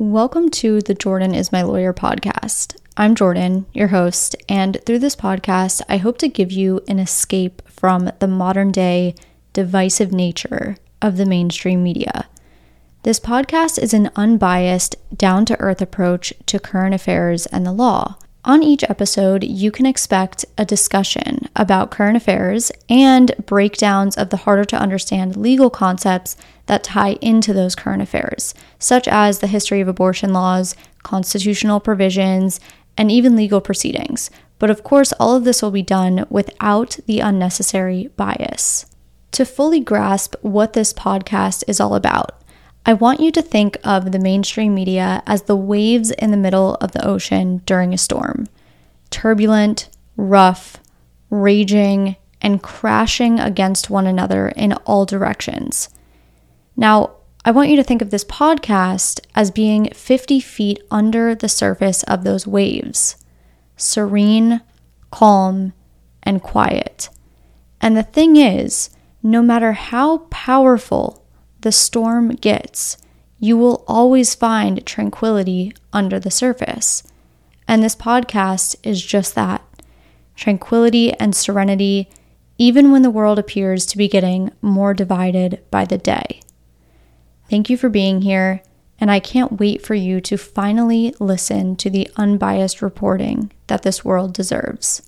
Welcome to the Jordan is My Lawyer podcast. I'm Jordan, your host, and through this podcast, I hope to give you an escape from the modern day divisive nature of the mainstream media. This podcast is an unbiased, down to earth approach to current affairs and the law. On each episode, you can expect a discussion about current affairs and breakdowns of the harder to understand legal concepts that tie into those current affairs, such as the history of abortion laws, constitutional provisions, and even legal proceedings. But of course, all of this will be done without the unnecessary bias. To fully grasp what this podcast is all about, I want you to think of the mainstream media as the waves in the middle of the ocean during a storm turbulent, rough, raging, and crashing against one another in all directions. Now, I want you to think of this podcast as being 50 feet under the surface of those waves, serene, calm, and quiet. And the thing is, no matter how powerful the storm gets, you will always find tranquility under the surface. And this podcast is just that tranquility and serenity, even when the world appears to be getting more divided by the day. Thank you for being here, and I can't wait for you to finally listen to the unbiased reporting that this world deserves.